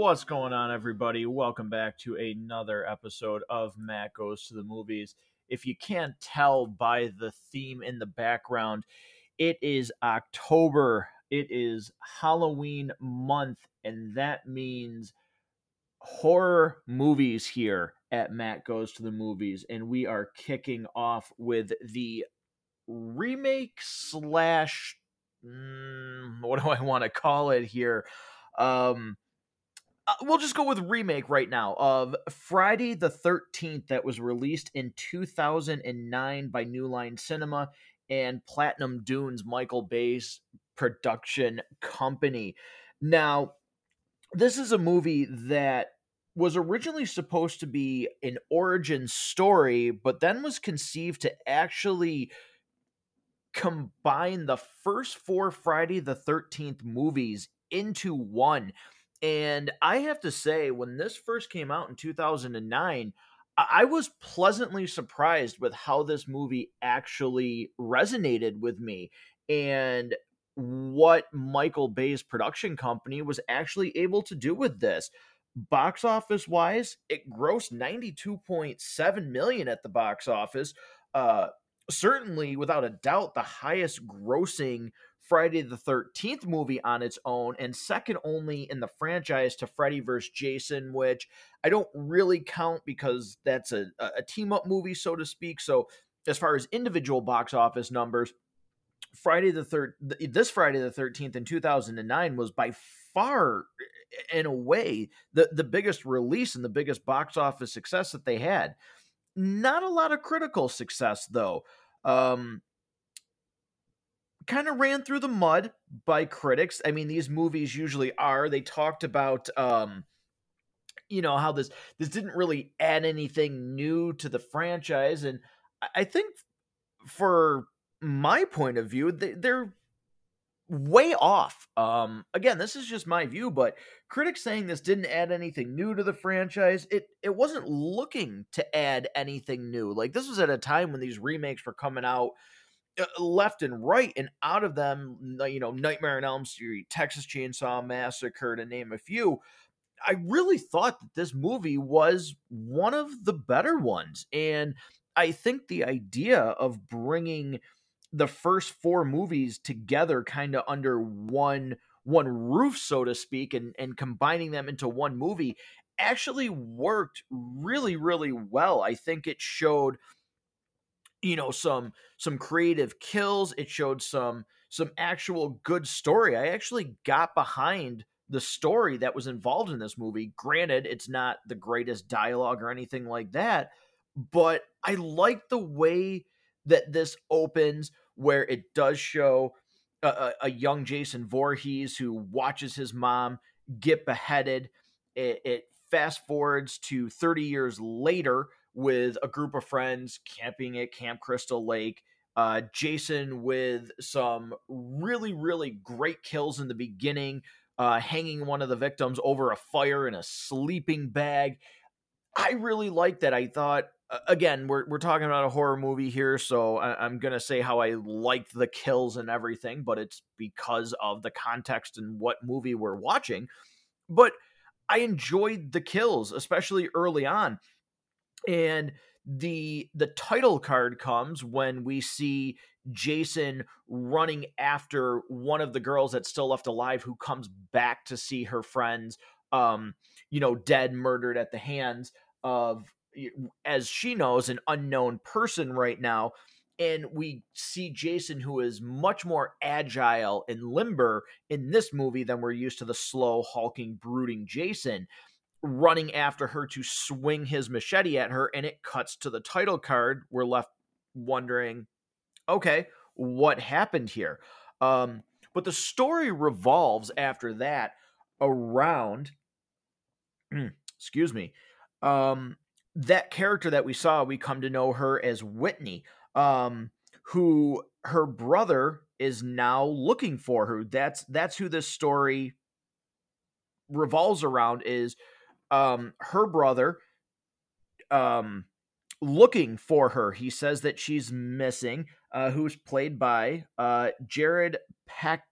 What's going on, everybody? Welcome back to another episode of Matt Goes to the Movies. If you can't tell by the theme in the background, it is October. It is Halloween month, and that means horror movies here at Matt Goes to the Movies. And we are kicking off with the remake slash mm, what do I want to call it here? Um, Uh, we'll just go with remake right now of Friday the 13th that was released in 2009 by New Line Cinema and Platinum Dunes Michael Bay's production company. Now, this is a movie that was originally supposed to be an origin story, but then was conceived to actually combine the first four Friday the 13th movies into one. And I have to say, when this first came out in 2009, I was pleasantly surprised with how this movie actually resonated with me and what Michael Bay's production company was actually able to do with this. Box office wise, it grossed 92.7 million at the box office. Uh, certainly, without a doubt, the highest grossing Friday the 13th movie on its own, and second only in the franchise to Freddy vs. Jason, which I don't really count because that's a, a team up movie, so to speak. So, as far as individual box office numbers, Friday the third, this Friday the 13th in 2009 was by far, in a way, the, the biggest release and the biggest box office success that they had. Not a lot of critical success, though. Um, kind of ran through the mud by critics. I mean, these movies usually are. They talked about um you know how this this didn't really add anything new to the franchise and I think for my point of view they, they're way off. Um again, this is just my view, but critics saying this didn't add anything new to the franchise, it it wasn't looking to add anything new. Like this was at a time when these remakes were coming out Uh, left and right, and out of them, uh, you know, Nightmare on Elm Street, Texas Chainsaw Massacre, to name a few. I really thought that this movie was one of the better ones, and I think the idea of bringing the first four movies together, kind of under one one roof, so to speak, and and combining them into one movie, actually worked really, really well. I think it showed you know some some creative kills it showed some some actual good story. I actually got behind the story that was involved in this movie. Granted it's not the greatest dialogue or anything like that but i like the way that this opens where it does show a, a young jason Voorhees who watches his mom get beheaded. It, it fast forwards to 30 years later with a group of friends camping at Camp Crystal Lake. Uh, Jason with some really, really great kills in the beginning, uh, hanging one of the victims over a fire in a sleeping bag. I really liked that. I thought, again, we're, we're talking about a horror movie here, so I, I'm going to say how I liked the kills and everything, but it's because of the context and what movie we're watching. But I enjoyed the kills, especially early on and the the title card comes when we see Jason running after one of the girls that's still left alive who comes back to see her friends um you know dead murdered at the hands of as she knows an unknown person right now and we see Jason who is much more agile and limber in this movie than we're used to the slow hulking brooding Jason running after her to swing his machete at her, and it cuts to the title card. We're left wondering, okay, what happened here? Um, but the story revolves after that around, excuse me, um, that character that we saw. We come to know her as Whitney, um, who her brother is now looking for her. That's that's who this story revolves around. Is um, her brother um, looking for her. He says that she's missing, uh, who's played by uh, Jared Pack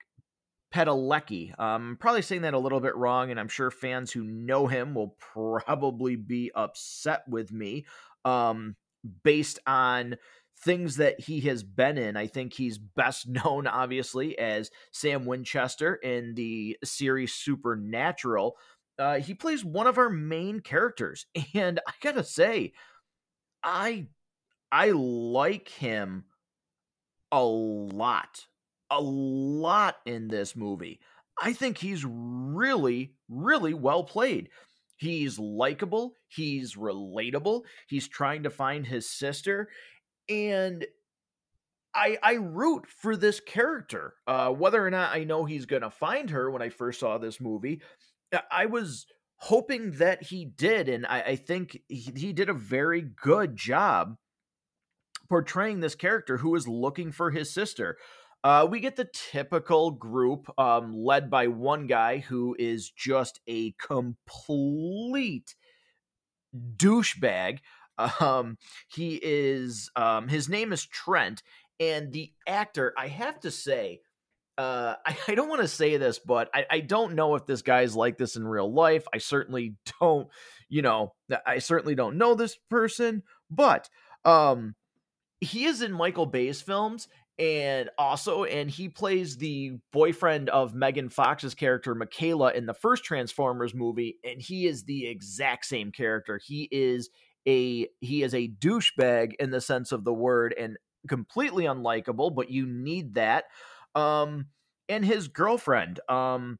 Padalecki. Um, probably saying that a little bit wrong, and I'm sure fans who know him will probably be upset with me. Um, based on things that he has been in, I think he's best known, obviously, as Sam Winchester in the series Supernatural. Uh, he plays one of our main characters, and I gotta say, I I like him a lot a lot in this movie. I think he's really, really well played. He's likable, he's relatable, he's trying to find his sister, and I I root for this character. Uh, whether or not I know he's gonna find her when I first saw this movie, I was hoping that he did, and I, I think he, he did a very good job portraying this character who is looking for his sister. Uh, we get the typical group um, led by one guy who is just a complete douchebag. Um, he is, um, his name is Trent, and the actor, I have to say, uh, I, I, don't want to say this, but I, I, don't know if this guy's like this in real life. I certainly don't, you know, I certainly don't know this person, but um, he is in Michael Bay's films, and also and he plays the boyfriend of Megan Fox's character Mikaela in the first Transformers movie and he is the exact same character. He is a he is a douchebag in the sense of the word and completely unlikable, but you need that. Um and his girlfriend um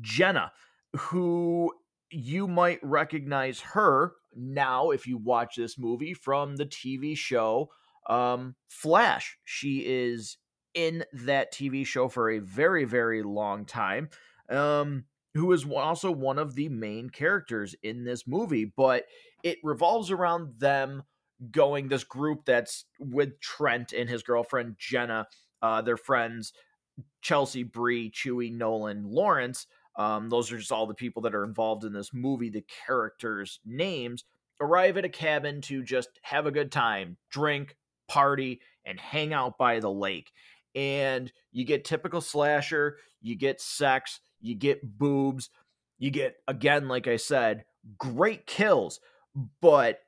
Jenna who you might recognize her now if you watch this movie from the TV show um, Flash, she is in that TV show for a very, very long time. Um, who is also one of the main characters in this movie, but it revolves around them going this group that's with Trent and his girlfriend Jenna, uh, their friends Chelsea, Bree, Chewy, Nolan, Lawrence. Um, those are just all the people that are involved in this movie. The characters' names arrive at a cabin to just have a good time, drink, party, and hang out by the lake. And you get typical slasher, you get sex, you get boobs, you get, again, like I said, great kills. But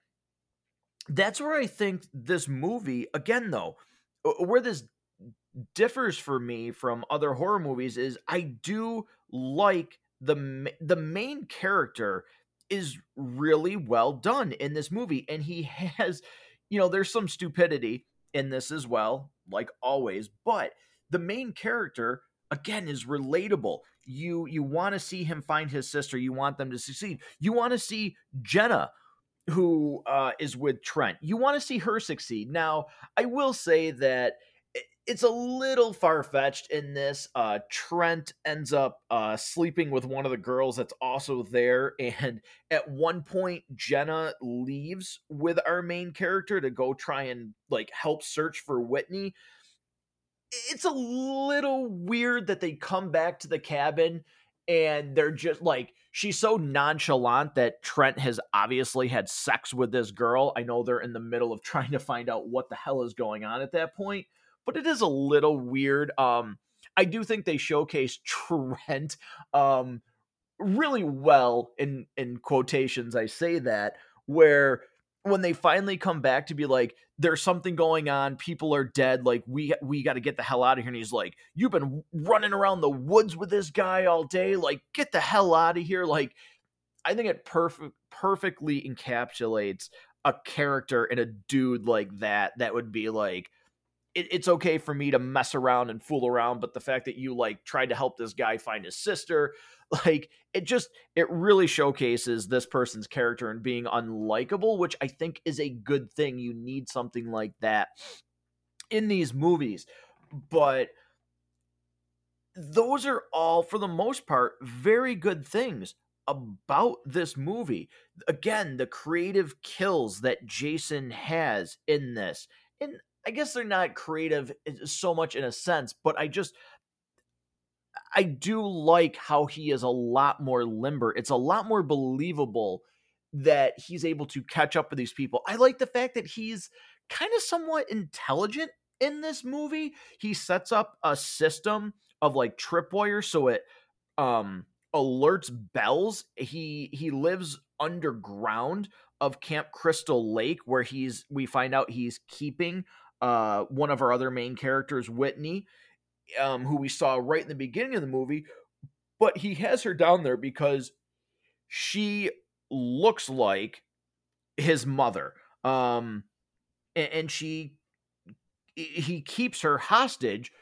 that's where I think this movie, again, though, where this differs for me from other horror movies is I do like the the main character is really well done in this movie and he has you know, there's some stupidity in this as well, like always, but the main character again is relatable. You you want to see him find his sister, you want them to succeed. You want to see Jenna who uh, is with Trent. You want to see her succeed. Now, I will say that it's a little far fetched in this. Uh, Trent ends up uh, sleeping with one of the girls that's also there, and at one point, Jenna leaves with our main character to go try and like help search for Whitney. It's a little weird that they come back to the cabin and they're just like she's so nonchalant that Trent has obviously had sex with this girl. I know they're in the middle of trying to find out what the hell is going on at that point but it is a little weird. Um, I do think they showcase Trent um, really well in in quotations. I say that where when they finally come back to be like, there's something going on, people are dead, like we we got to get the hell out of here. And he's like, you've been running around the woods with this guy all day, like get the hell out of here. Like, I think it perfect perfectly encapsulates a character and a dude like that. That would be like it, it's okay for me to mess around and fool around, but the fact that you like tried to help this guy find his sister, like it just it really showcases this person's character and being unlikable, which I think is a good thing. You need something like that in these movies. But those are all for the most part very good things about this movie. Again, the creative kills that Jason has in this. And I guess they're not creative so much in a sense, but I just I do like how he is a lot more limber. It's a lot more believable that he's able to catch up with these people. I like the fact that he's kind of somewhat intelligent in this movie. He sets up a system of like tripwires so it um alerts bells he he lives underground of camp crystal lake where he's we find out he's keeping uh one of our other main characters whitney um who we saw right in the beginning of the movie but he has her down there because she looks like his mother um and, and she he keeps her hostage.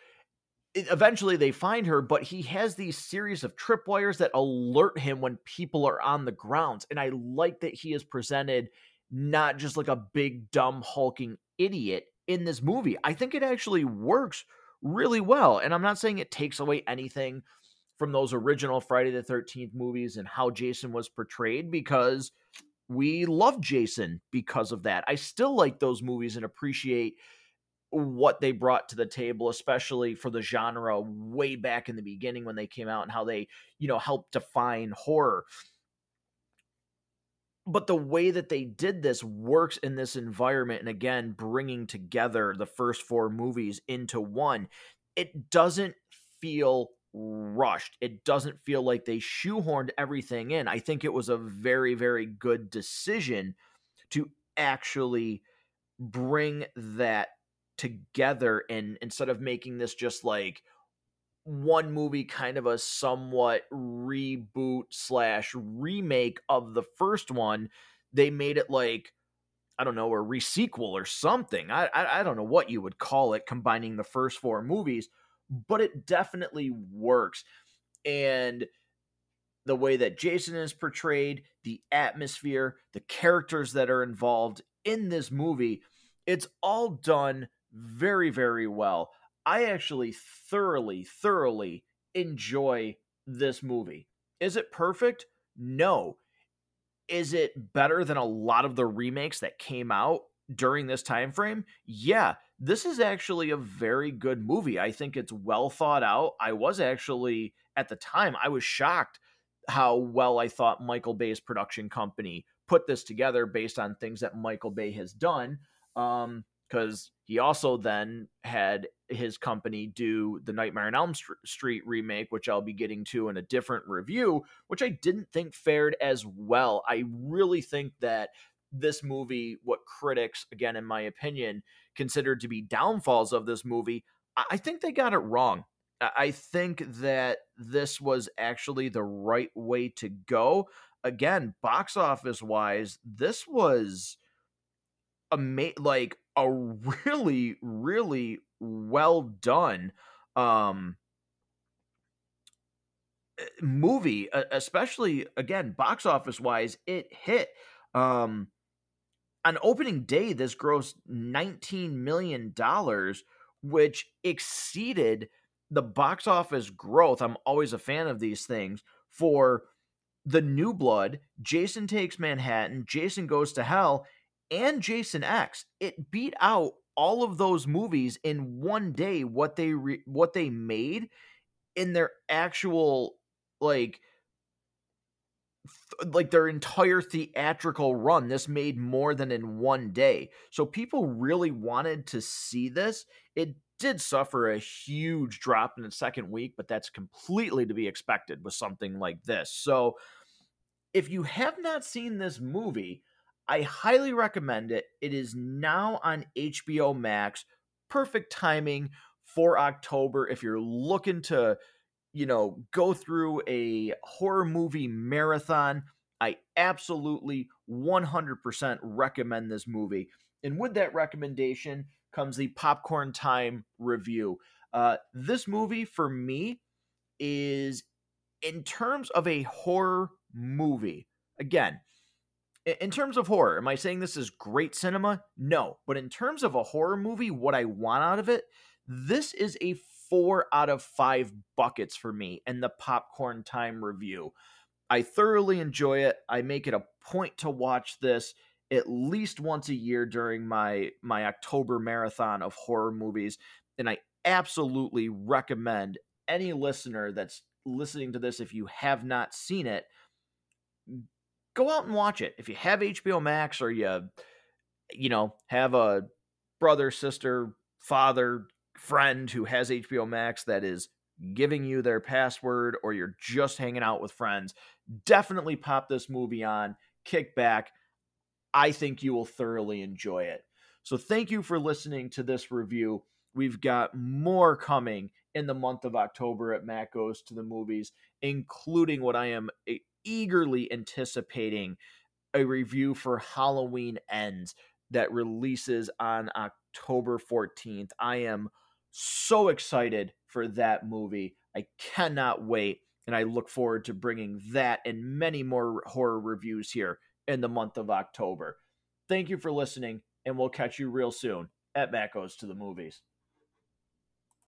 Eventually they find her but he has these series of tripwires that alert him when people are on the grounds and i like that he is presented not just like a big dumb hulking idiot in this movie i think it actually works really well and i'm not saying it takes away anything from those original friday the 13th movies and how jason was portrayed because we love jason because of that i still like those movies and appreciate what they brought to the table, especially for the genre way back in the beginning when they came out and how they, you know, helped define horror. But the way that they did this works in this environment. And again, bringing together the first four movies into one, it doesn't feel rushed. It doesn't feel like they shoehorned everything in. I think it was a very, very good decision to actually bring that together and instead of making this just like one movie kind of a somewhat reboot slash remake of the first one they made it like i don't know a resequel or something I, I i don't know what you would call it combining the first four movies but it definitely works and the way that jason is portrayed the atmosphere the characters that are involved in this movie it's all done very, very well. I actually thoroughly, thoroughly enjoy this movie. Is it perfect? No. Is it better than a lot of the remakes that came out during this time frame? Yeah, this is actually a very good movie. I think it's well thought out. I was actually at the time I was shocked how well I thought Michael Bay's production company put this together based on things that Michael Bay has done. Um, because he also then had his company do the Nightmare on Elm Street remake, which I'll be getting to in a different review, which I didn't think fared as well. I really think that this movie, what critics, again, in my opinion, considered to be downfalls of this movie, I think they got it wrong. I think that this was actually the right way to go. Again, box office wise, this was a ama- like a really really well done um eh, movie especially again box office wise it hit um on opening day this grossed 19 million dollars which exceeded the box office growth i'm always a fan of these things for the new blood jason takes manhattan jason goes to hell and Jason X, it beat out all of those movies in one day what they re- what they made in their actual like th- like their entire theatrical run this made more than in one day. So people really wanted to see this. It did suffer a huge drop in the second week but that's completely to be expected with something like this. So if you have not seen this movie I highly recommend it. It is now on HBO Max. Perfect timing for October if you're looking to, you know, go through a horror movie marathon. I absolutely 100% recommend this movie. And with that recommendation comes the popcorn time review. Uh, this movie for me is, in terms of a horror movie, again, in terms of horror, am I saying this is great cinema? No. But in terms of a horror movie, what I want out of it, this is a four out of five buckets for me in the popcorn time review. I thoroughly enjoy it. I make it a point to watch this at least once a year during my my October marathon of horror movies and I absolutely recommend any listener that's listening to this if you have not seen it go out and watch it. If you have HBO Max or you, you know, have a brother, sister, father, friend who has HBO Max that is giving you their password or you're just hanging out with friends, definitely pop this movie on, kick back. I think you will thoroughly enjoy it. So, thank you for listening to this review. We've got more coming in the month of October at Matt Goes to the Movies, including what I am eagerly anticipating a review for Halloween Ends that releases on October 14th. I am so excited for that movie. I cannot wait. And I look forward to bringing that and many more horror reviews here in the month of October. Thank you for listening, and we'll catch you real soon at Matt Goes to the Movies.